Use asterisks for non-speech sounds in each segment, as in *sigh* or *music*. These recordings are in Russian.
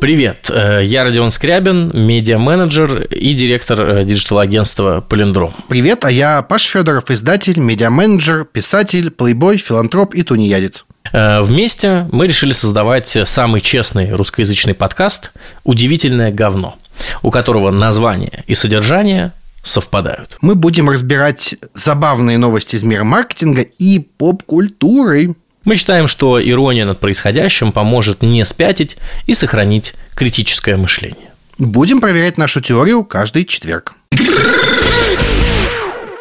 Привет, э, я Родион Скрябин, медиа-менеджер и директор э, digital-агентства «Палиндром». Привет, а я Паш Федоров, издатель, медиа-менеджер, писатель, плейбой, филантроп и тунеядец. Э, вместе мы решили создавать самый честный русскоязычный подкаст «Удивительное говно», у которого название и содержание совпадают. Мы будем разбирать забавные новости из мира маркетинга и поп-культуры. Мы считаем, что ирония над происходящим поможет не спятить и сохранить критическое мышление. Будем проверять нашу теорию каждый четверг.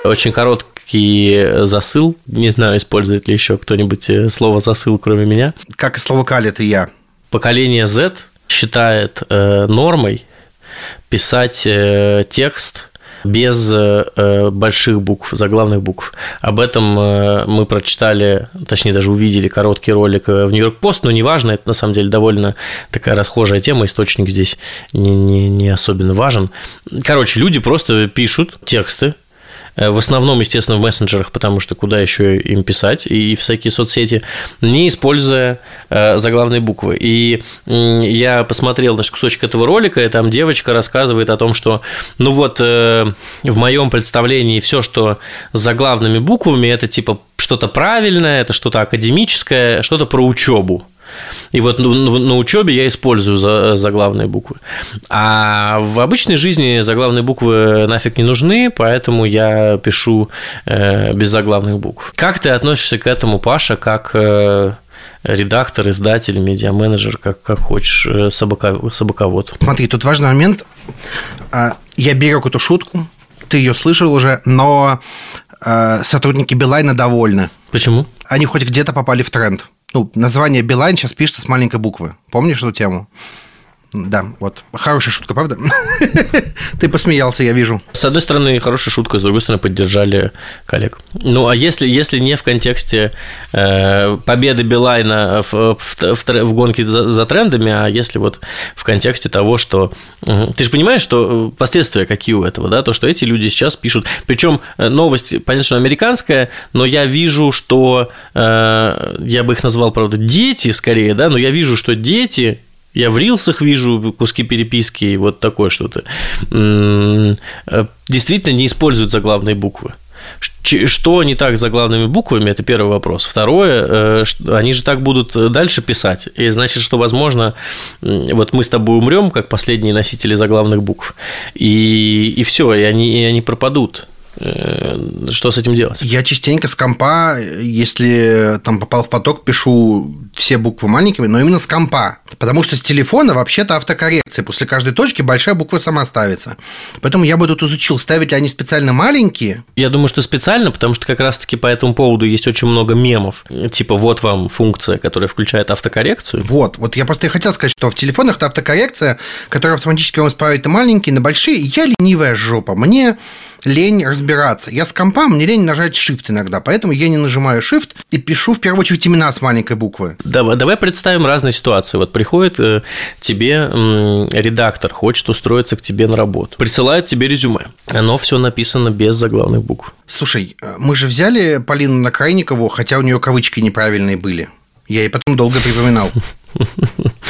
Очень короткий засыл. Не знаю, использует ли еще кто-нибудь э, слово засыл, кроме меня. Как и слово каль, это я. Поколение Z считает э, нормой писать э, текст без э, больших букв, заглавных букв. Об этом э, мы прочитали, точнее даже увидели короткий ролик э, в Нью-Йорк Пост, но неважно, это на самом деле довольно такая расхожая тема, источник здесь не, не, не особенно важен. Короче, люди просто пишут тексты, Э, в основном, естественно, в мессенджерах, потому что куда еще им писать, и всякие соцсети, не используя э, заглавные буквы. И я посмотрел значит, кусочек этого ролика, и там девочка рассказывает о том, что, ну вот, э, в моем представлении все, что с заглавными буквами, это типа что-то правильное, это что-то академическое, что-то про учебу. И вот на учебе я использую заглавные буквы. А в обычной жизни заглавные буквы нафиг не нужны, поэтому я пишу э, без заглавных букв. Как ты относишься к этому, Паша, как э, редактор, издатель, медиа-менеджер, как, как хочешь, э, собаковод. Смотри, тут важный момент. А, я берег эту шутку, ты ее слышал уже, но сотрудники Билайна довольны. Почему? Они хоть где-то попали в тренд ну, название Билайн сейчас пишется с маленькой буквы. Помнишь эту тему? Да, вот. Хорошая шутка, правда? *laughs* Ты посмеялся, я вижу. С одной стороны, хорошая шутка, с другой стороны, поддержали коллег. Ну, а если, если не в контексте э, победы Билайна в, в, в, в гонке за, за трендами, а если вот в контексте того, что... Э, ты же понимаешь, что последствия какие у этого, да? То, что эти люди сейчас пишут... Причем э, новость, понятно, что американская, но я вижу, что... Э, я бы их назвал, правда, дети скорее, да? Но я вижу, что дети я в рилсах вижу куски переписки и вот такое что-то. Э, действительно не используют заглавные буквы. Что не так с заглавными буквами, это первый вопрос. Второе, э, они же так будут дальше писать. И значит, что, возможно, вот мы с тобой умрем, как последние носители заглавных букв, и, и все, и они, и они пропадут. Что с этим делать? Я частенько с компа, если там попал в поток, пишу все буквы маленькими, но именно с компа. Потому что с телефона вообще-то автокоррекция. После каждой точки большая буква сама ставится. Поэтому я бы тут изучил, ставить ли они специально маленькие. Я думаю, что специально, потому что как раз-таки по этому поводу есть очень много мемов. Типа, вот вам функция, которая включает автокоррекцию. Вот. Вот я просто и хотел сказать, что в телефонах автокоррекция, которая автоматически вам исправит и маленькие, на большие. Я ленивая жопа. Мне лень разбираться. Я с компа, мне лень нажать Shift иногда, поэтому я не нажимаю Shift и пишу в первую очередь имена с маленькой буквы. Давай, давай представим разные ситуации. Вот приходит э, тебе м, редактор, хочет устроиться к тебе на работу, присылает тебе резюме. Оно все написано без заглавных букв. Слушай, э, мы же взяли Полину Накрайникову, хотя у нее кавычки неправильные были. Я ей потом долго припоминал. *laughs*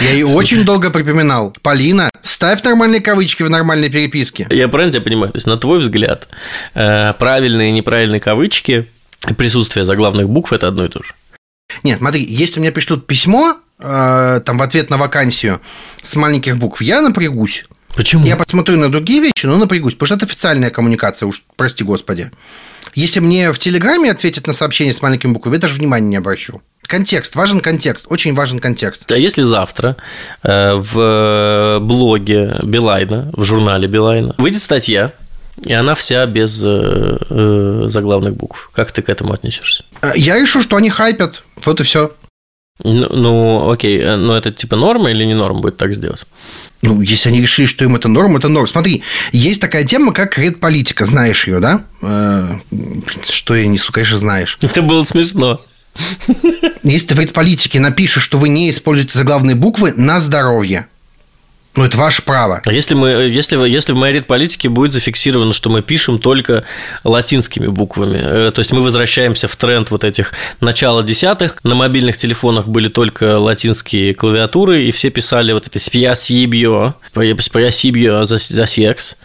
Я ей очень долго припоминал. Полина, ставь нормальные кавычки в нормальной переписке. Я правильно тебя понимаю? То есть, на твой взгляд, э, правильные и неправильные кавычки, присутствие заглавных букв – это одно и то же? Нет, смотри, если мне пришлют письмо, э, там в ответ на вакансию с маленьких букв, я напрягусь. Почему? Я посмотрю на другие вещи, но напрягусь, потому что это официальная коммуникация, уж прости господи. Если мне в Телеграме ответят на сообщение с маленькими буквами, я даже внимания не обращу. Контекст, важен контекст, очень важен контекст. А если завтра э, в блоге Билайна, в журнале Билайна, выйдет статья, и она вся без э, э, заглавных букв. Как ты к этому отнесешься? Я решу, что они хайпят. Вот и все. Ну, ну, окей, но это типа норма или не норма будет так сделать? Ну, если они решили, что им это норм, это норм. Смотри, есть такая тема, как редполитика. Знаешь ее, да? Что я несу, конечно, знаешь. Это было смешно. Если ты в политике напишешь, что вы не используете заглавные буквы, на здоровье. Ну, это ваше право. А если, мы, если, если в моей политике будет зафиксировано, что мы пишем только латинскими буквами, э, то есть мы возвращаемся в тренд вот этих начала десятых, на мобильных телефонах были только латинские клавиатуры, и все писали вот это «спьясибьё», «спьясибьё за, за секс»,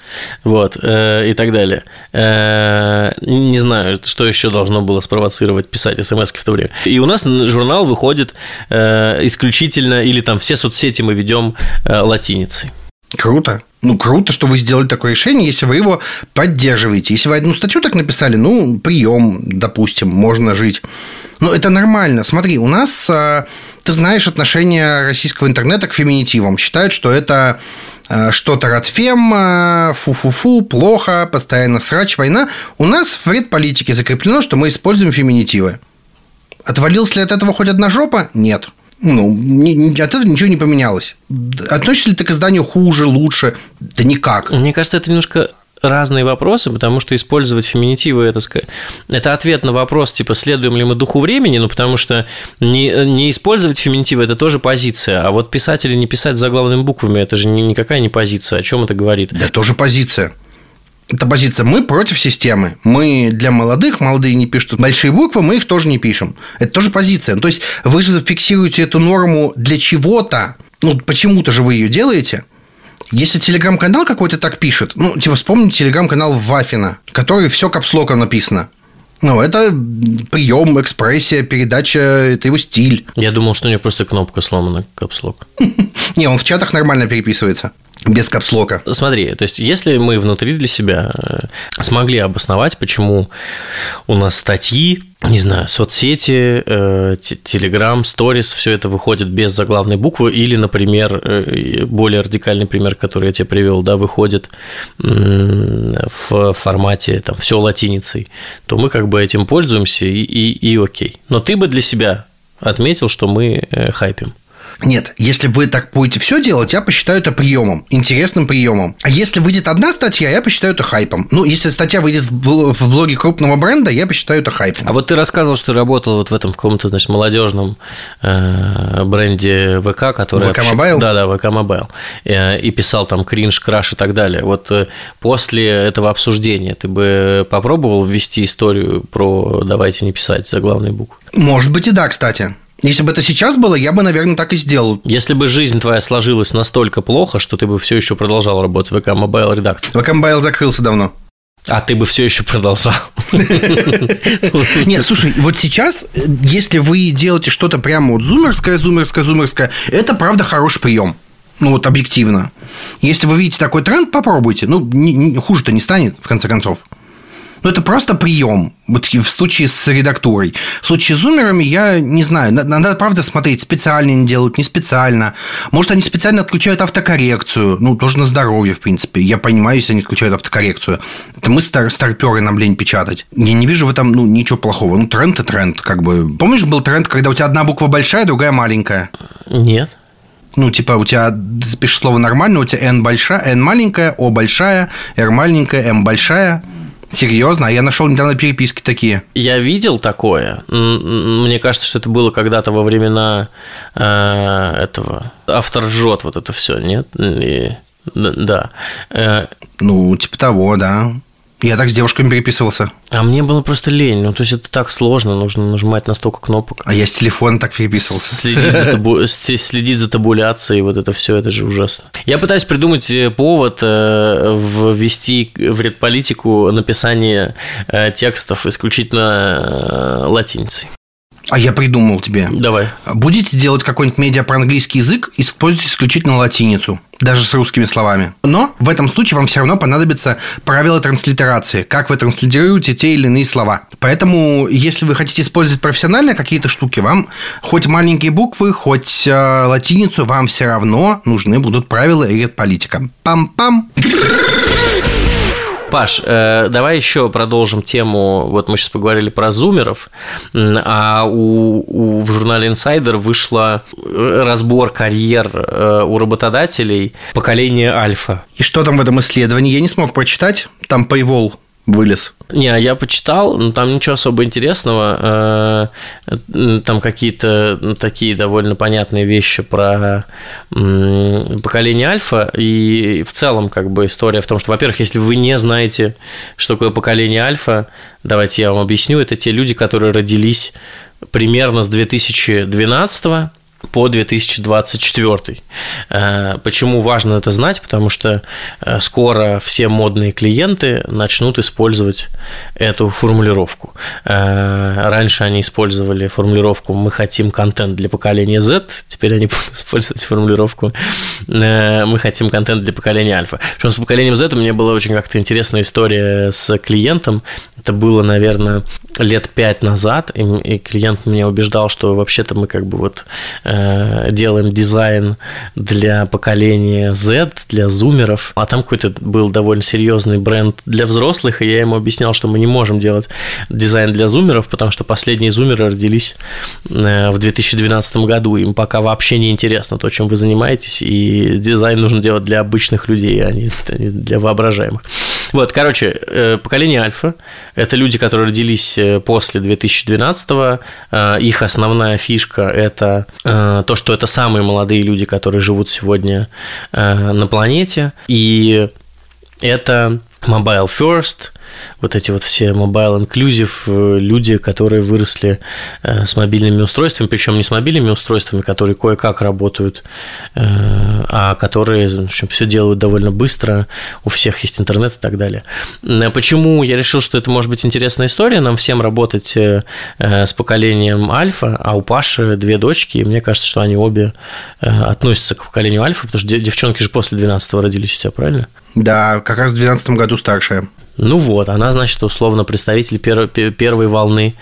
вот, э, и так далее. Э, не знаю, что еще должно было спровоцировать писать смс в то время. И у нас журнал выходит исключительно, или там все соцсети мы ведем латинь гостиницей. Круто. Ну, круто, что вы сделали такое решение, если вы его поддерживаете. Если вы одну статью так написали, ну, прием, допустим, можно жить. Но это нормально. Смотри, у нас, а, ты знаешь, отношение российского интернета к феминитивам. Считают, что это а, что-то радфем, а, фу-фу-фу, плохо, постоянно срач, война. У нас в вред политики закреплено, что мы используем феминитивы. Отвалилась ли от этого хоть одна жопа? Нет. Ну, от этого ничего не поменялось. Относишься ли ты к изданию хуже, лучше? Да никак. Мне кажется, это немножко разные вопросы, потому что использовать феминитивы это, это ответ на вопрос, типа, следуем ли мы духу времени, ну, потому что не, не использовать феминитивы – это тоже позиция, а вот писать или не писать заглавными буквами – это же никакая не позиция, о чем это говорит? Да, тоже позиция. Это позиция. Мы против системы. Мы для молодых, молодые не пишут большие буквы, мы их тоже не пишем. Это тоже позиция. То есть вы же фиксируете эту норму для чего-то. Ну, почему-то же вы ее делаете. Если телеграм-канал какой-то так пишет, ну, типа, вспомните телеграм-канал Вафина, который все капслоком написано. Ну, это прием, экспрессия, передача, это его стиль. Я думал, что у него просто кнопка сломана, капслок. *laughs* Не, он в чатах нормально переписывается без капслока. Смотри, то есть, если мы внутри для себя э, смогли обосновать, почему у нас статьи, не знаю, соцсети, э, Telegram, Stories, все это выходит без заглавной буквы, или, например, э, более радикальный пример, который я тебе привел, да, выходит в формате там все латиницей, то мы как бы этим пользуемся и, и, и окей. Но ты бы для себя отметил, что мы хайпим. Нет, если вы так будете все делать, я посчитаю это приемом, интересным приемом. А если выйдет одна статья, я посчитаю это хайпом. Ну, если статья выйдет в блоге крупного бренда, я посчитаю это хайпом. А вот ты рассказывал, что ты работал вот в этом каком-то, значит, молодежном э, бренде ВК, который... VK Mobile? Да, да, VK Mobile. Э, и писал там кринж, краш и так далее. Вот э, после этого обсуждения ты бы попробовал ввести историю про «давайте не писать заглавные буквы»? Может быть и да, кстати. Если бы это сейчас было, я бы, наверное, так и сделал. Если бы жизнь твоя сложилась настолько плохо, что ты бы все еще продолжал работать в ВК Mobile редакции. ВК Mobile закрылся давно. А ты бы все еще продолжал. *laughs* Нет, слушай, вот сейчас, если вы делаете что-то прямо вот зумерское, зумерское, зумерское, это правда хороший прием. Ну, вот объективно. Если вы видите такой тренд, попробуйте. Ну, хуже-то не станет, в конце концов. Ну, это просто прием. Вот в случае с редактурой. В случае с зумерами я не знаю. Надо, надо правда смотреть, специально они делают, не специально. Может, они специально отключают автокоррекцию. Ну, тоже на здоровье, в принципе. Я понимаю, если они отключают автокоррекцию. Это мы стар старперы нам лень печатать. Я не вижу в этом ну, ничего плохого. Ну, тренд и тренд. Как бы. Помнишь, был тренд, когда у тебя одна буква большая, другая маленькая? Нет. Ну, типа, у тебя, ты пишешь слово нормально, у тебя N большая, N маленькая, O большая, R маленькая, M большая. Серьезно? А я нашел недавно переписки такие. Я видел такое. Мне кажется, что это было когда-то во времена э, этого. Автор жжет вот это все, нет? И, да. Э, ну, типа того, да. Я так с девушками переписывался. А мне было просто лень. Ну, то есть это так сложно, нужно нажимать на столько кнопок. А я с телефона так переписывался. Следить за, *laughs* табу... следить за табуляцией, вот это все, это же ужасно. Я пытаюсь придумать э, повод э, ввести в редполитику написание э, текстов исключительно латиницей. А я придумал тебе. Давай. Будете делать какой-нибудь медиа про английский язык, используйте исключительно латиницу, даже с русскими словами. Но в этом случае вам все равно понадобится правила транслитерации, как вы транслитерируете те или иные слова. Поэтому, если вы хотите использовать профессионально какие-то штуки, вам хоть маленькие буквы, хоть э, латиницу, вам все равно нужны будут правила и политика. Пам-пам. Паш, э, давай еще продолжим тему. Вот мы сейчас поговорили про зумеров, а у, у, в журнале Insider вышла разбор карьер э, у работодателей поколения альфа. И что там в этом исследовании? Я не смог прочитать. Там Paywall вылез. Не, а я почитал, но там ничего особо интересного. Э, там какие-то ну, такие довольно понятные вещи про поколение альфа. И в целом, как бы, история в том, что, во-первых, если вы не знаете, что такое поколение альфа, давайте я вам объясню. Это те люди, которые родились примерно с 2012 по 2024. Э, почему важно это знать? Потому что э, скоро все модные клиенты начнут использовать эту формулировку. Э, раньше они использовали формулировку «мы хотим контент для поколения Z», теперь они *laughs* будут использовать формулировку «мы хотим контент для поколения альфа». Причем с поколением Z у меня была очень как-то интересная история с клиентом. Это было, наверное, лет пять назад, и клиент меня убеждал, что вообще-то мы как бы вот делаем дизайн для поколения Z, для зумеров, а там какой-то был довольно серьезный бренд для взрослых, и я ему объяснял, что мы не можем делать дизайн для зумеров, потому что последние зумеры родились э, в 2012 году, им пока вообще не интересно то, чем вы занимаетесь, и дизайн нужно делать для обычных людей, а не для воображаемых. Вот, короче, э, поколение альфа – это люди, которые родились э, после 2012-го. Э, их основная фишка – это то, что это самые молодые люди, которые живут сегодня на планете. И это mobile first – вот эти вот все mobile inclusive люди, которые выросли с мобильными устройствами, причем не с мобильными устройствами, которые кое-как работают, которые, в общем, все делают довольно быстро, у всех есть интернет и так далее. Почему я решил, что это может быть интересная история, нам всем работать с поколением альфа, а у Паши две дочки, и мне кажется, что они обе относятся к поколению альфа, потому что девчонки же после 12 родились у тебя, правильно? Да, как раз в 12 году старшая. Ну вот, она, значит, условно представитель первой, первой волны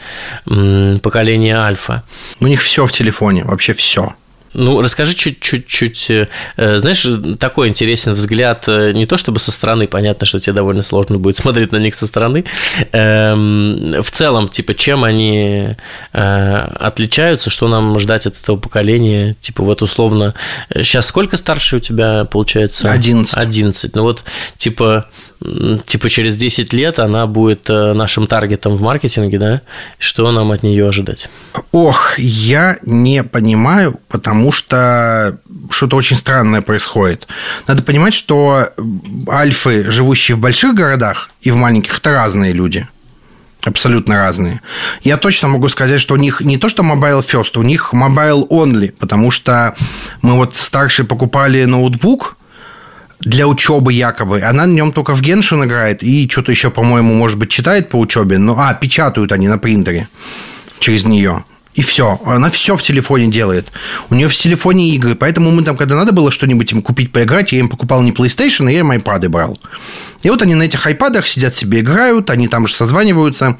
поколения альфа. У них все в телефоне, вообще все. Ну, расскажи чуть-чуть, э, знаешь, такой интересный взгляд, э, не то чтобы со стороны, понятно, что тебе довольно сложно будет *laughs* смотреть на них со стороны, эм, в целом, типа, чем они э, отличаются, что нам ждать от этого поколения, типа, вот условно, сейчас сколько старше у тебя получается? 11. 11, ну вот, типа, типа через 10 лет она будет э, нашим таргетом в маркетинге, да? Что нам от нее ожидать? Ох, я не понимаю, потому что что-то очень странное происходит. Надо понимать, что альфы, живущие в больших городах и в маленьких, это разные люди. Абсолютно разные. Я точно могу сказать, что у них не то, что mobile first, у них mobile only, потому что мы вот старшие покупали ноутбук, для учебы якобы. Она на нем только в Геншин играет и что-то еще, по-моему, может быть, читает по учебе. Ну, а, печатают они на принтере через нее. И все. Она все в телефоне делает. У нее в телефоне игры. Поэтому мы там, когда надо было что-нибудь им купить, поиграть, я им покупал не PlayStation, а я им iPad брал. И вот они на этих айпадах сидят себе играют, они там же созваниваются,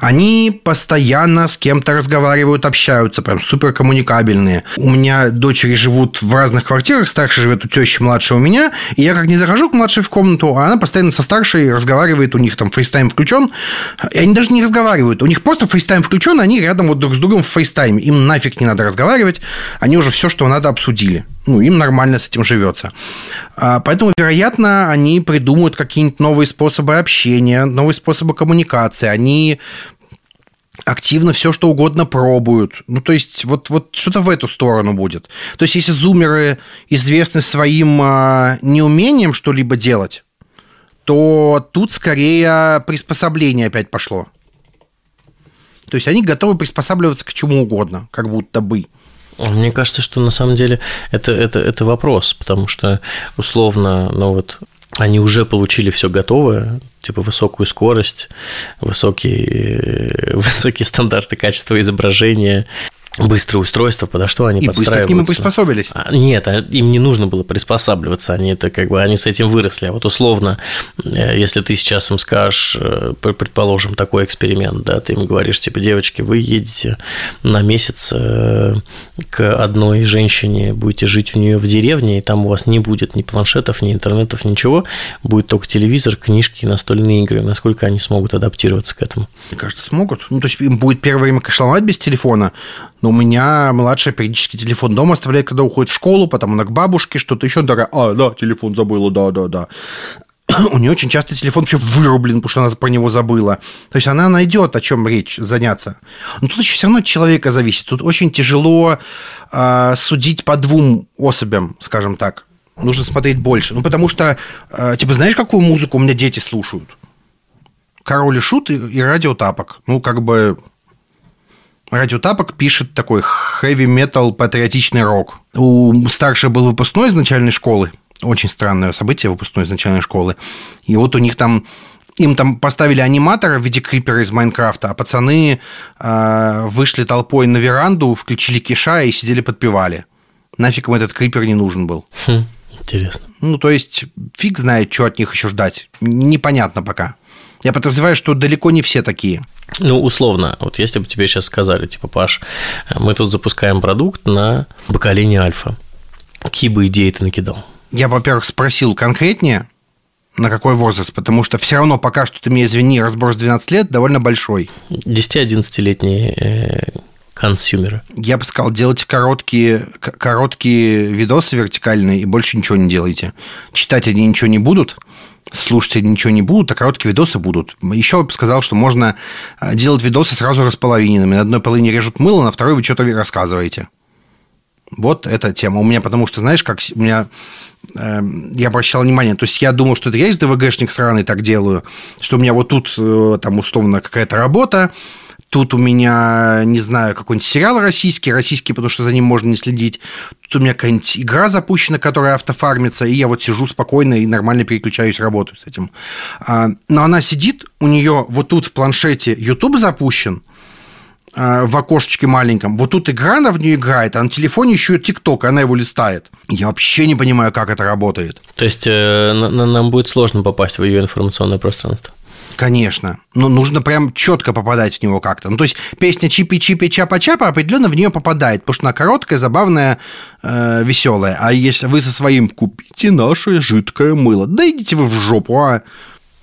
они постоянно с кем-то разговаривают, общаются, прям супер коммуникабельные. У меня дочери живут в разных квартирах, старшая живет у тещи, младшая у меня, и я как не захожу к младшей в комнату, а она постоянно со старшей разговаривает, у них там FaceTime включен, и они даже не разговаривают, у них просто FaceTime включен, они рядом вот друг с другом в фейстайме, им нафиг не надо разговаривать, они уже все, что надо, обсудили ну, им нормально с этим живется. А, поэтому, вероятно, они придумают какие-нибудь новые способы общения, новые способы коммуникации. Они активно все что угодно пробуют. Ну, то есть, вот, вот что-то в эту сторону будет. То есть, если зумеры известны своим а, неумением что-либо делать, то тут скорее приспособление опять пошло. То есть, они готовы приспосабливаться к чему угодно, как будто бы. Мне кажется, что на самом деле это, это, это вопрос, потому что условно, ну вот они уже получили все готовое, типа высокую скорость, высокие, *laughs* высокие стандарты качества изображения, быстрое устройство, подо что они и подстраиваются. быстро к нему приспособились. А, нет, а им не нужно было приспосабливаться, они это как бы они с этим выросли. А вот условно, э, если ты сейчас им скажешь, э, предположим, такой эксперимент, да, ты им говоришь, типа, девочки, вы едете на месяц э, к одной женщине, будете жить у нее в деревне, и там у вас не будет ни планшетов, ни интернетов, ничего, будет только телевизор, книжки, настольные игры. Насколько они смогут адаптироваться к этому? Мне кажется, смогут. Ну, то есть им будет первое время кашламать без телефона, но у меня младшая периодически телефон дома оставляет, когда уходит в школу, потом она к бабушке, что-то еще. Такая, а, да, телефон забыла, да, да, да. *clears throat* у нее очень часто телефон вообще вырублен, потому что она про него забыла. То есть она найдет, о чем речь, заняться. Но тут еще все равно от человека зависит. Тут очень тяжело э, судить по двум особям, скажем так. Нужно смотреть больше. Ну, потому что, э, типа, знаешь, какую музыку у меня дети слушают? Король и Шут и, и Радио Тапок. Ну, как бы Радио Тапок пишет такой хэви-метал, патриотичный рок. У старшей был выпускной из начальной школы. Очень странное событие, выпускной из начальной школы. И вот у них там им там поставили аниматора в виде крипера из Майнкрафта, а пацаны э, вышли толпой на веранду, включили киша и сидели подпевали. Нафиг им этот крипер не нужен был. Хм, интересно. Ну, то есть, фиг знает, что от них еще ждать. Непонятно пока. Я подозреваю, что далеко не все такие. Ну, условно, вот если бы тебе сейчас сказали, типа, Паш, мы тут запускаем продукт на поколение альфа, какие бы идеи ты накидал? Я, во-первых, спросил конкретнее, на какой возраст, потому что все равно пока что ты мне извини, разброс 12 лет довольно большой. 10-11-летние э, консюмеры. Я бы сказал, делайте короткие, короткие видосы вертикальные и больше ничего не делайте. Читать они ничего не будут, слушать они ничего не будут, а короткие видосы будут. Еще бы сказал, что можно э, делать видосы сразу располовиненными. На одной половине режут мыло, на второй вы что-то рассказываете. Вот эта тема. У меня, потому что, знаешь, как у меня э, я обращал внимание, то есть я думал, что это я из ДВГшник сраный так делаю, что у меня вот тут э, там условно какая-то работа, Тут у меня, не знаю, какой-нибудь сериал российский, российский, потому что за ним можно не следить. Тут у меня какая-нибудь игра запущена, которая автофармится, и я вот сижу спокойно и нормально переключаюсь, работаю с этим. А, но она сидит, у нее вот тут в планшете YouTube запущен, а, в окошечке маленьком. Вот тут игра она в нее играет, а на телефоне еще и ТикТок, она его листает. Я вообще не понимаю, как это работает. То есть э, нам будет сложно попасть в ее информационное пространство. Конечно. Но нужно прям четко попадать в него как-то. Ну, то есть песня Чипи-Чипи Чапа-Чапа определенно в нее попадает, потому что она короткая, забавная, э, веселая. А если вы со своим купите наше жидкое мыло, да идите вы в жопу, а.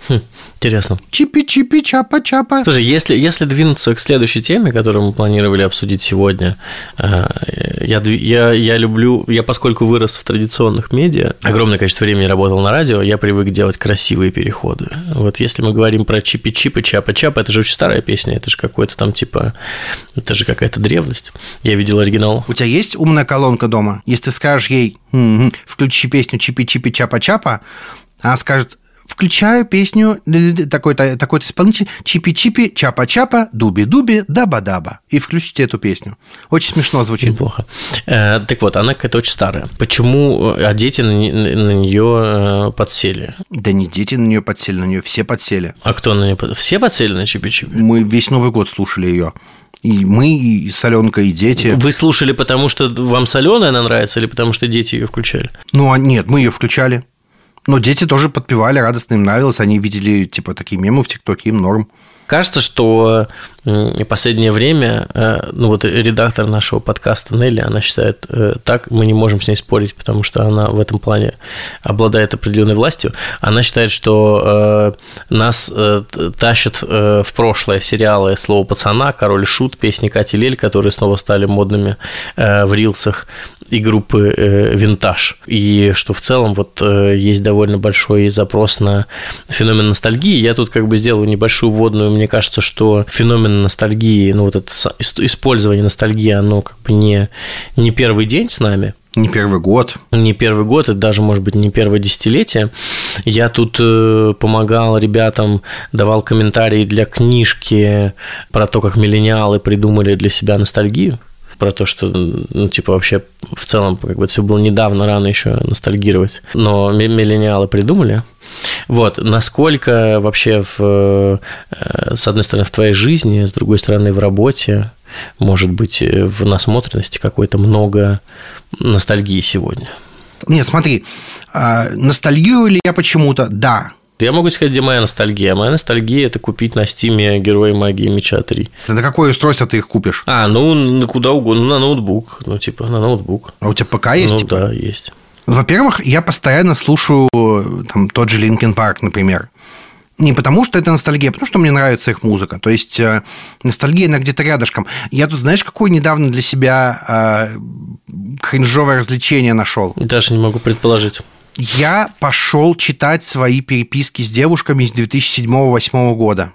Хм, интересно. Чипи-чипи, чапа-чапа. Слушай, если, если двинуться к следующей теме, которую мы планировали обсудить сегодня, э, я, я, я люблю, я поскольку вырос в традиционных медиа, огромное количество времени работал на радио, я привык делать красивые переходы. Вот если мы говорим про чипи-чипы, чапа-чапа, это же очень старая песня, это же какой-то там типа, это же какая-то древность. Я видел оригинал. У тебя есть умная колонка дома? Если ты скажешь ей, м-м, включи песню чипи-чипи, чапа-чапа, она скажет, включаю песню такой-то такой исполнитель Чипи-чипи, чапа-чапа, дуби-дуби, даба-даба. И включите эту песню. Очень смешно звучит. Неплохо. Э, так вот, она какая-то очень старая. Почему а дети на, на нее э, подсели? Да не дети на нее подсели, на нее все подсели. А кто на нее подсели? Все подсели на Чипи-чипи? Мы весь Новый год слушали ее. И мы, и Соленка, и дети. Вы слушали, потому что вам соленая она нравится, или потому что дети ее включали? Ну, а нет, мы ее включали. Но дети тоже подпевали, радостно им нравилось. Они видели, типа, такие мемы в ТикТоке, им норм. Кажется, что последнее время, э, ну вот редактор нашего подкаста Нелли, она считает э, так, мы не можем с ней спорить, потому что она в этом плане обладает определенной властью. Она считает, что э, нас тащат в прошлое сериалы «Слово пацана», «Король шут», песни Кати Лель, которые снова стали модными в рилсах и группы «Винтаж». И что в целом вот есть довольно большой запрос на феномен ностальгии. Я тут как бы сделаю небольшую вводную мне кажется, что феномен ностальгии, ну вот это использование ностальгии, оно как бы не, не первый день с нами, не первый год. Не первый год, это даже, может быть, не первое десятилетие. Я тут э, помогал ребятам, давал комментарии для книжки про то, как миллениалы придумали для себя ностальгию про то, что, ну, типа, вообще в целом, как бы, все было недавно, рано еще ностальгировать. Но миллениалы придумали. Вот, насколько вообще, в, э, с одной стороны, в твоей жизни, с другой стороны, в работе, может быть, в насмотренности какой-то много ностальгии сегодня? Нет, смотри, а, ностальгирую ли я почему-то? Да, я могу сказать, где моя ностальгия. Моя ностальгия – это купить на стиме Герои магии меча 3. На какое устройство ты их купишь? А, ну, куда угодно, ну, на ноутбук. Ну, типа, на ноутбук. А у тебя ПК есть? Ну, типа? да, есть. Во-первых, я постоянно слушаю там, тот же Linkin Park, например. Не потому, что это ностальгия, а потому что мне нравится их музыка. То есть э, ностальгия, она где-то рядышком. Я тут, знаешь, какое недавно для себя э, кринжовое развлечение нашел? Даже не могу предположить. Я пошел читать свои переписки с девушками с 2007-2008 года,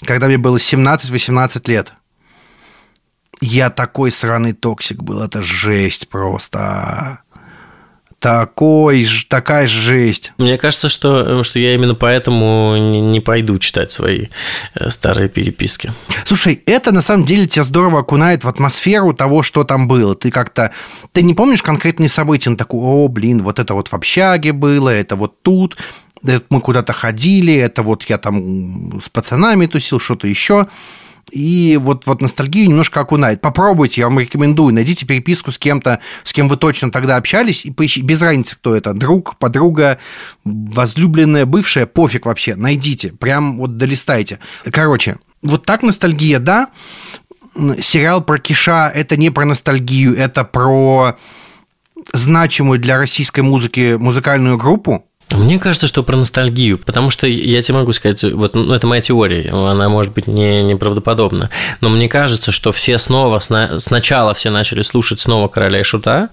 когда мне было 17-18 лет. Я такой сраный токсик был, это жесть просто. Такой, такая жесть. Мне кажется, что, что я именно поэтому не, не пойду читать свои э, старые переписки. Слушай, это на самом деле тебя здорово окунает в атмосферу того, что там было. Ты как-то... Ты не помнишь конкретные события, но такой, о, блин, вот это вот в общаге было, это вот тут, это мы куда-то ходили, это вот я там с пацанами тусил, что-то еще и вот, вот ностальгию немножко окунает. Попробуйте, я вам рекомендую, найдите переписку с кем-то, с кем вы точно тогда общались, и поищите, без разницы, кто это, друг, подруга, возлюбленная, бывшая, пофиг вообще, найдите, прям вот долистайте. Короче, вот так ностальгия, да, сериал про Киша – это не про ностальгию, это про значимую для российской музыки музыкальную группу, мне кажется, что про ностальгию, потому что я тебе могу сказать, вот ну, это моя теория, она может быть не неправдоподобна, но мне кажется, что все снова, сначала все начали слушать снова Короля и Шута,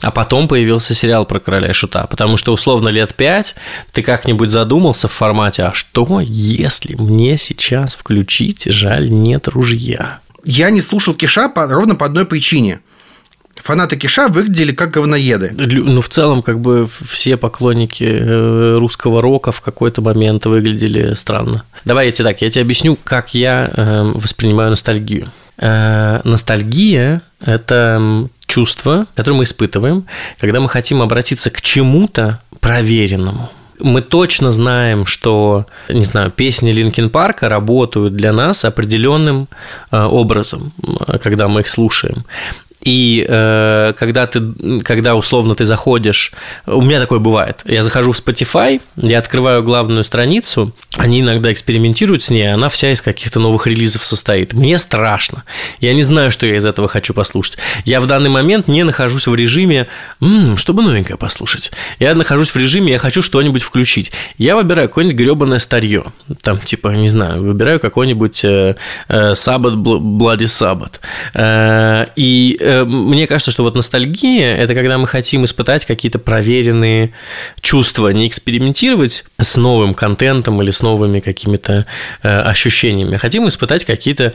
а потом появился сериал про Короля и Шута, потому что условно лет пять ты как-нибудь задумался в формате, а что, если мне сейчас включить «Жаль, нет ружья»? Я не слушал Киша по, ровно по одной причине – фанаты Киша выглядели как говноеды. Ну, в целом, как бы все поклонники э, русского рока в какой-то момент выглядели странно. Давай я тебе так, я тебе объясню, как я эм, воспринимаю ностальгию. Э, ностальгия – это чувство, которое мы испытываем, когда мы хотим обратиться к чему-то проверенному. Мы точно знаем, что, не знаю, песни Линкин Парка работают для нас определенным э, образом, когда мы их слушаем. И э, когда ты, когда условно ты заходишь, у меня такое бывает, я захожу в Spotify, я открываю главную страницу, они иногда экспериментируют с ней, она вся из каких-то новых релизов состоит. Мне страшно, я не знаю, что я из этого хочу послушать. Я в данный момент не нахожусь в режиме, м-м, чтобы новенькое послушать. Я нахожусь в режиме, я хочу что-нибудь включить. Я выбираю какое-нибудь гребаное старье, там типа, не знаю, выбираю какой-нибудь э, э, Bloody Sabbath. Э, и мне кажется, что вот ностальгия – это когда мы хотим испытать какие-то проверенные чувства, не экспериментировать с новым контентом или с новыми какими-то э, ощущениями, хотим испытать какие-то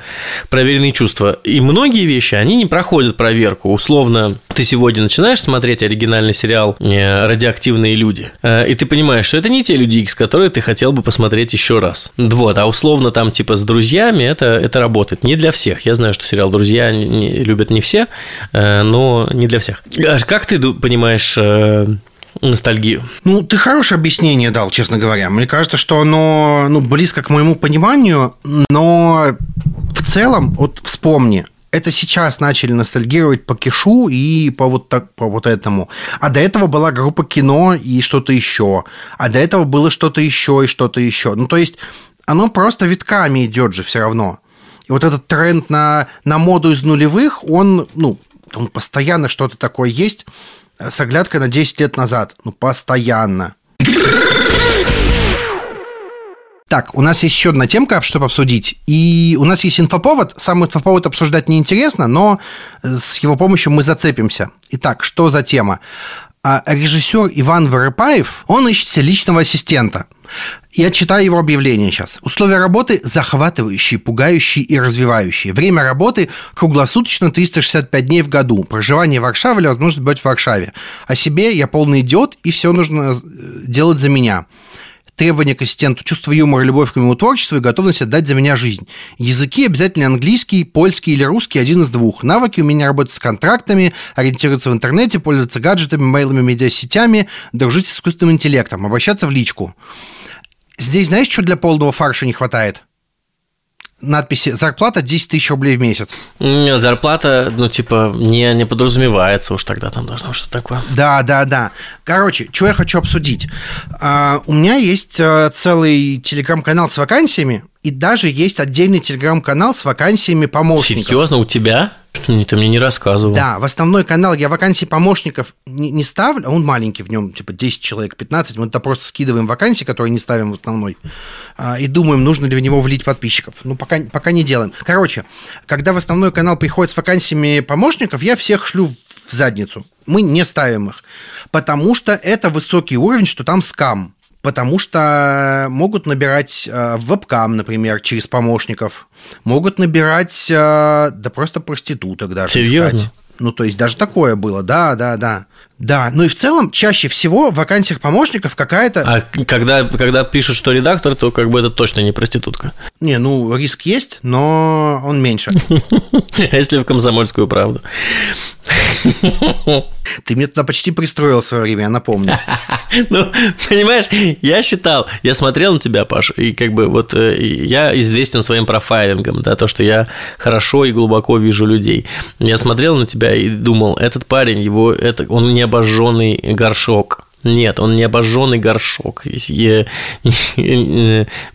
проверенные чувства. И многие вещи, они не проходят проверку. Условно, ты сегодня начинаешь смотреть оригинальный сериал э, «Радиоактивные люди», и ты понимаешь, что это не те люди X, которые ты хотел бы посмотреть еще раз. Вот, а условно там типа с друзьями это, это работает. Не для всех. Я знаю, что сериал «Друзья» не, любят не все, Э, но не для всех. Аж как ты понимаешь э, ностальгию? Ну, ты хорошее объяснение дал, честно говоря. Мне кажется, что оно ну, близко к моему пониманию, но в целом, вот вспомни, это сейчас начали ностальгировать по Кишу и по вот, так, по вот этому. А до этого была группа кино и что-то еще. А до этого было что-то еще и что-то еще. Ну, то есть, оно просто витками идет же все равно. Вот этот тренд на, на моду из нулевых, он, ну, там постоянно что-то такое есть с оглядкой на 10 лет назад. Ну, постоянно. Так, у нас есть еще одна темка, чтобы обсудить. И у нас есть инфоповод. Сам инфоповод обсуждать неинтересно, но с его помощью мы зацепимся. Итак, что за тема? А режиссер Иван Воропаев, он ищет личного ассистента. Я читаю его объявление сейчас. Условия работы захватывающие, пугающие и развивающие. Время работы круглосуточно 365 дней в году. Проживание в Варшаве или возможность быть в Варшаве. О себе я полный идиот, и все нужно э, делать за меня требования к ассистенту, чувство юмора, любовь к моему творчеству и готовность отдать за меня жизнь. Языки обязательно английский, польский или русский, один из двух. Навыки у меня работать с контрактами, ориентироваться в интернете, пользоваться гаджетами, мейлами, медиасетями, дружить с искусственным интеллектом, обращаться в личку. Здесь знаешь, что для полного фарша не хватает? надписи «Зарплата 10 тысяч рублей в месяц». Нет, зарплата, ну, типа, не, не подразумевается уж тогда там должно что-то такое. Да, да, да. Короче, что я хочу обсудить. А, у меня есть э, целый телеграм-канал с вакансиями, и даже есть отдельный телеграм-канал с вакансиями помощников. Серьезно, у тебя? Ты мне не рассказывал. Да, в основной канал я вакансии помощников не, не ставлю, он маленький, в нем типа 10 человек, 15, мы туда просто скидываем вакансии, которые не ставим в основной, а, и думаем, нужно ли в него влить подписчиков. Ну, пока, пока не делаем. Короче, когда в основной канал приходит с вакансиями помощников, я всех шлю в задницу. Мы не ставим их, потому что это высокий уровень, что там скам. Потому что могут набирать э, вебкам, например, через помощников. Могут набирать, э, да просто проституток даже. Серьезно? Искать. Ну, то есть даже такое было, да, да, да. Да, ну и в целом чаще всего в вакансиях помощников какая-то... А когда, когда пишут, что редактор, то как бы это точно не проститутка. Не, ну риск есть, но он меньше. А *laughs* если в комсомольскую правду? *laughs* Ты мне туда почти пристроил в свое время, я напомню. *laughs* Ну, понимаешь, я считал, я смотрел на тебя, Паш, и как бы вот э, я известен своим профайлингом, да, то, что я хорошо и глубоко вижу людей. Я смотрел на тебя и думал, этот парень, его, это, он не обожженный горшок, нет, он не обожженный горшок.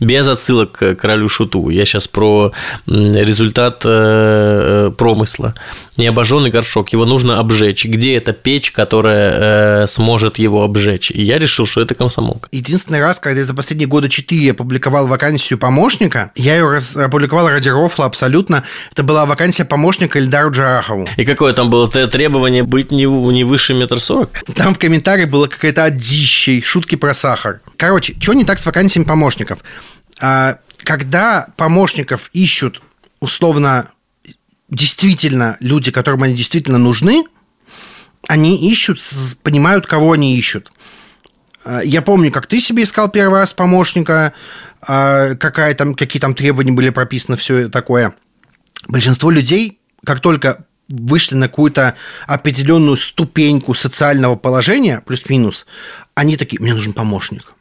Без отсылок к королю Шуту. Я сейчас про результат э, промысла. Не обожженный горшок, его нужно обжечь. Где эта печь, которая э, сможет его обжечь? И я решил, что это комсомолка. Единственный раз, когда я за последние года четыре опубликовал вакансию помощника, я ее опубликовал ради рофла абсолютно. Это была вакансия помощника Эльдару Джарахову. И какое там было требование быть не, не выше метр сорок? Там в комментарии было какая-то одищей, шутки про сахар. Короче, что не так с вакансиями помощников? А, когда помощников ищут условно действительно люди, которым они действительно нужны, они ищут, понимают, кого они ищут. А, я помню, как ты себе искал первый раз помощника, а, какая там, какие там требования были прописаны, все такое. Большинство людей, как только вышли на какую-то определенную ступеньку социального положения, плюс-минус, они такие, мне нужен помощник.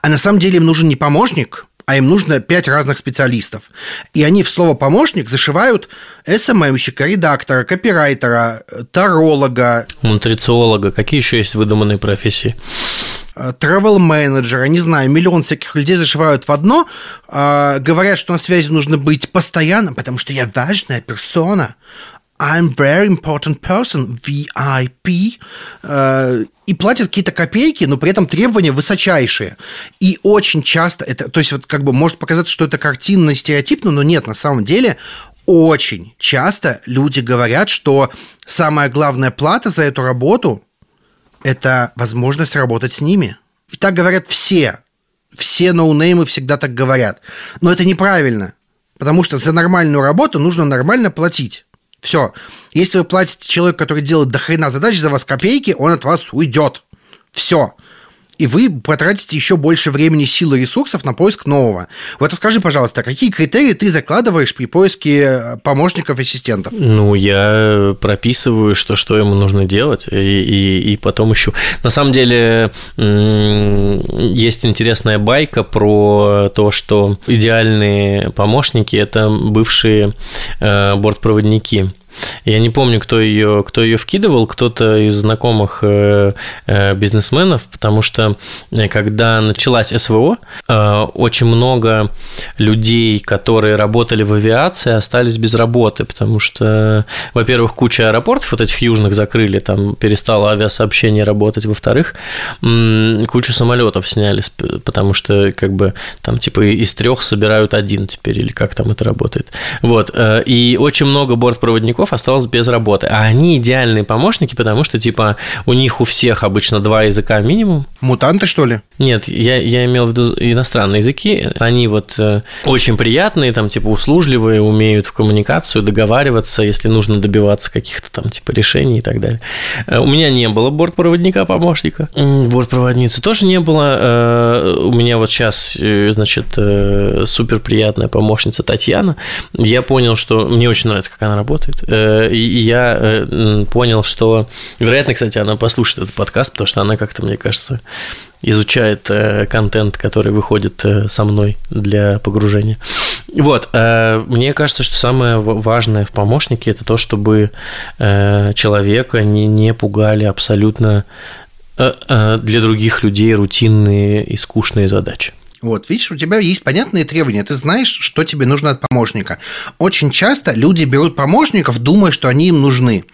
А на самом деле им нужен не помощник, а им нужно пять разных специалистов. И они в слово «помощник» зашивают СММщика, редактора, копирайтера, таролога. Нутрициолога. Какие еще есть выдуманные профессии? travel менеджера не знаю, миллион всяких людей зашивают в одно, а, говорят, что на связи нужно быть постоянно, потому что я важная персона. I'm very important person, VIP, э, и платят какие-то копейки, но при этом требования высочайшие. И очень часто это, то есть вот как бы может показаться, что это картинно и стереотипно, но нет, на самом деле очень часто люди говорят, что самая главная плата за эту работу – это возможность работать с ними. Так говорят все. Все ноунеймы всегда так говорят. Но это неправильно, потому что за нормальную работу нужно нормально платить. Все. Если вы платите человеку, который делает до хрена задач за вас копейки, он от вас уйдет. Все и вы потратите еще больше времени, сил и ресурсов на поиск нового. Вот расскажи, пожалуйста, какие критерии ты закладываешь при поиске э, помощников ассистентов? Ну, я прописываю, что, что ему нужно делать, и, и, и потом ищу. На самом деле, есть интересная байка про то, что идеальные помощники – это бывшие э, бортпроводники. Я не помню, кто ее, кто ее вкидывал, кто-то из знакомых э, э, бизнесменов, потому что э, когда началась СВО, очень много людей, которые работали в авиации, остались без работы, потому что, во-первых, куча аэропортов вот этих южных закрыли, там перестало авиасообщение работать, во-вторых, кучу самолетов сняли, потому что как бы там типа из трех собирают один теперь, или как там это работает. Вот. И очень много бортпроводников выпускников осталось без работы. А они идеальные помощники, потому что, типа, у них у всех обычно два языка минимум. Мутанты, что ли? Нет, я, я имел в виду иностранные языки. Они вот э, очень приятные, там, типа, услужливые, умеют в коммуникацию договариваться, если нужно добиваться каких-то там, типа, решений и так далее. Э, у меня не было бортпроводника-помощника. Бортпроводницы тоже не было. Э, у меня вот сейчас, значит, супер приятная помощница Татьяна. Я понял, что мне очень нравится, как она работает. Э, я э, понял, что, вероятно, кстати, она послушает этот подкаст, потому что она как-то, мне кажется, изучает э, контент, который выходит со мной для погружения. Вот, мне кажется, что самое важное в помощнике это то, чтобы человека не пугали абсолютно для других людей рутинные и скучные задачи. Вот, видишь, у тебя есть понятные требования, ты знаешь, что тебе нужно от помощника. Очень часто люди берут помощников, думая, что они им нужны.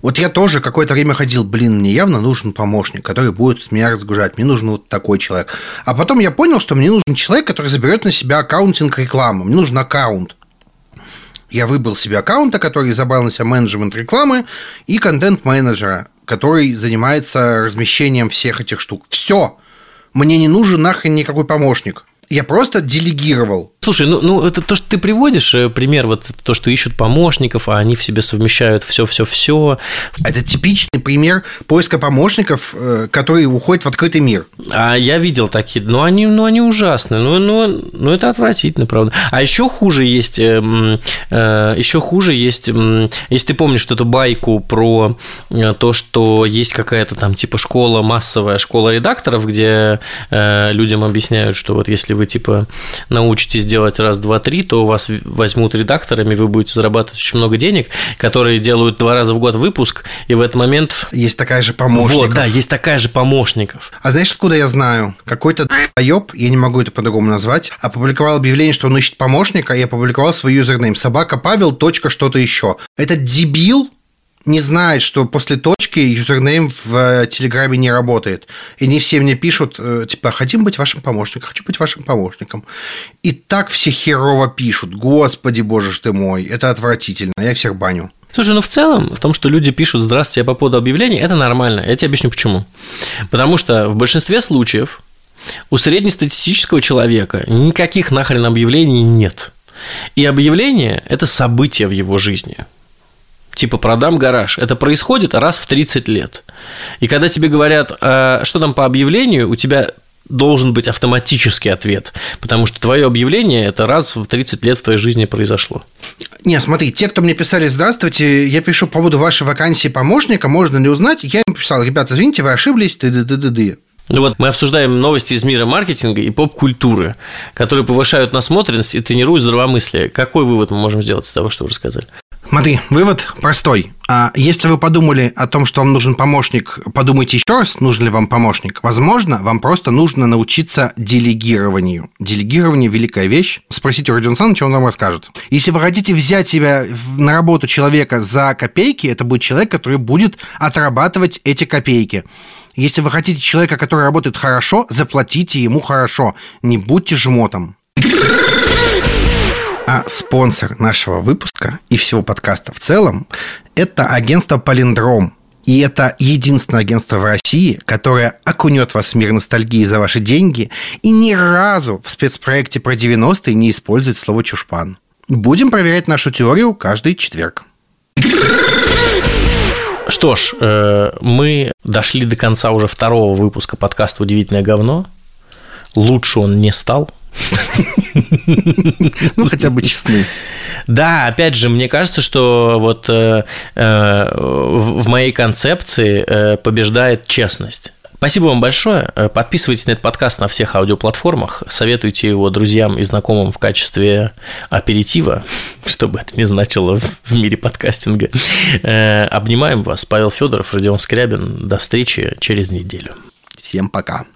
Вот я тоже какое-то время ходил, блин, мне явно нужен помощник, который будет меня разгружать, мне нужен вот такой человек. А потом я понял, что мне нужен человек, который заберет на себя аккаунтинг рекламы, мне нужен аккаунт. Я выбрал себе аккаунта, который забрал на себя менеджмент рекламы и контент-менеджера, который занимается размещением всех этих штук. Все. Мне не нужен нахрен никакой помощник. Я просто делегировал. Слушай, ну, ну это то, что ты приводишь, э, пример, вот то, что ищут помощников, а они в себе совмещают все-все-все. Это типичный пример поиска помощников, э, которые уходят в открытый мир. А я видел такие, ну они, ну, они ужасные, ну, ну, ну это отвратительно, правда. А еще хуже есть, э, еще хуже есть, если ты помнишь эту байку про то, что есть какая-то там типа школа массовая, школа редакторов, где людям объясняют, что вот если вы типа научитесь делать раз, два, три, то у вас возьмут редакторами, вы будете зарабатывать очень много денег, которые делают два раза в год выпуск, и в этот момент... Есть такая же помощников. Вот, да, есть такая же помощников. А знаешь, откуда я знаю? Какой-то доеб, я не могу это по-другому назвать, опубликовал объявление, что он ищет помощника, и опубликовал свой username собака Павел, что-то еще. Этот дебил не знает, что после точки username в э, Телеграме не работает. И не все мне пишут, э, типа, хотим быть вашим помощником, хочу быть вашим помощником. И так все херово пишут. Господи, боже ж ты мой, это отвратительно, я всех баню. Слушай, ну в целом, в том, что люди пишут «Здравствуйте, я по поводу объявлений», это нормально. Я тебе объясню почему. Потому что в большинстве случаев у среднестатистического человека никаких нахрен объявлений нет. И объявление – это событие в его жизни – типа продам гараж. Это происходит раз в 30 лет. И когда тебе говорят, а что там по объявлению, у тебя должен быть автоматический ответ, потому что твое объявление это раз в 30 лет в твоей жизни произошло. Не, смотри, те, кто мне писали «Здравствуйте, я пишу по поводу вашей вакансии помощника, можно ли узнать?» Я им писал «Ребята, извините, вы ошиблись, ты ды ды ды ды ну вот мы обсуждаем новости из мира маркетинга и поп-культуры, которые повышают насмотренность и тренируют здравомыслие. Какой вывод мы можем сделать из того, что вы рассказали? Смотри, вывод простой. А если вы подумали о том, что вам нужен помощник, подумайте еще раз, нужен ли вам помощник. Возможно, вам просто нужно научиться делегированию. Делегирование – великая вещь. Спросите у Родиона Саныча, он вам расскажет. Если вы хотите взять себя на работу человека за копейки, это будет человек, который будет отрабатывать эти копейки. Если вы хотите человека, который работает хорошо, заплатите ему хорошо. Не будьте жмотом. А спонсор нашего выпуска и всего подкаста в целом – это агентство «Полиндром». И это единственное агентство в России, которое окунет вас в мир ностальгии за ваши деньги и ни разу в спецпроекте про 90-е не использует слово «чушпан». Будем проверять нашу теорию каждый четверг. Что ж, э, мы дошли до конца уже второго выпуска подкаста «Удивительное говно». Лучше он не стал – *laughs* ну, хотя бы честны. Да, опять же, мне кажется, что вот э, э, в моей концепции э, побеждает честность. Спасибо вам большое. Подписывайтесь на этот подкаст на всех аудиоплатформах. Советуйте его друзьям и знакомым в качестве аперитива, *laughs* чтобы это не значило в мире подкастинга. Обнимаем вас. Павел Федоров, Родион Скрябин. До встречи через неделю. Всем пока.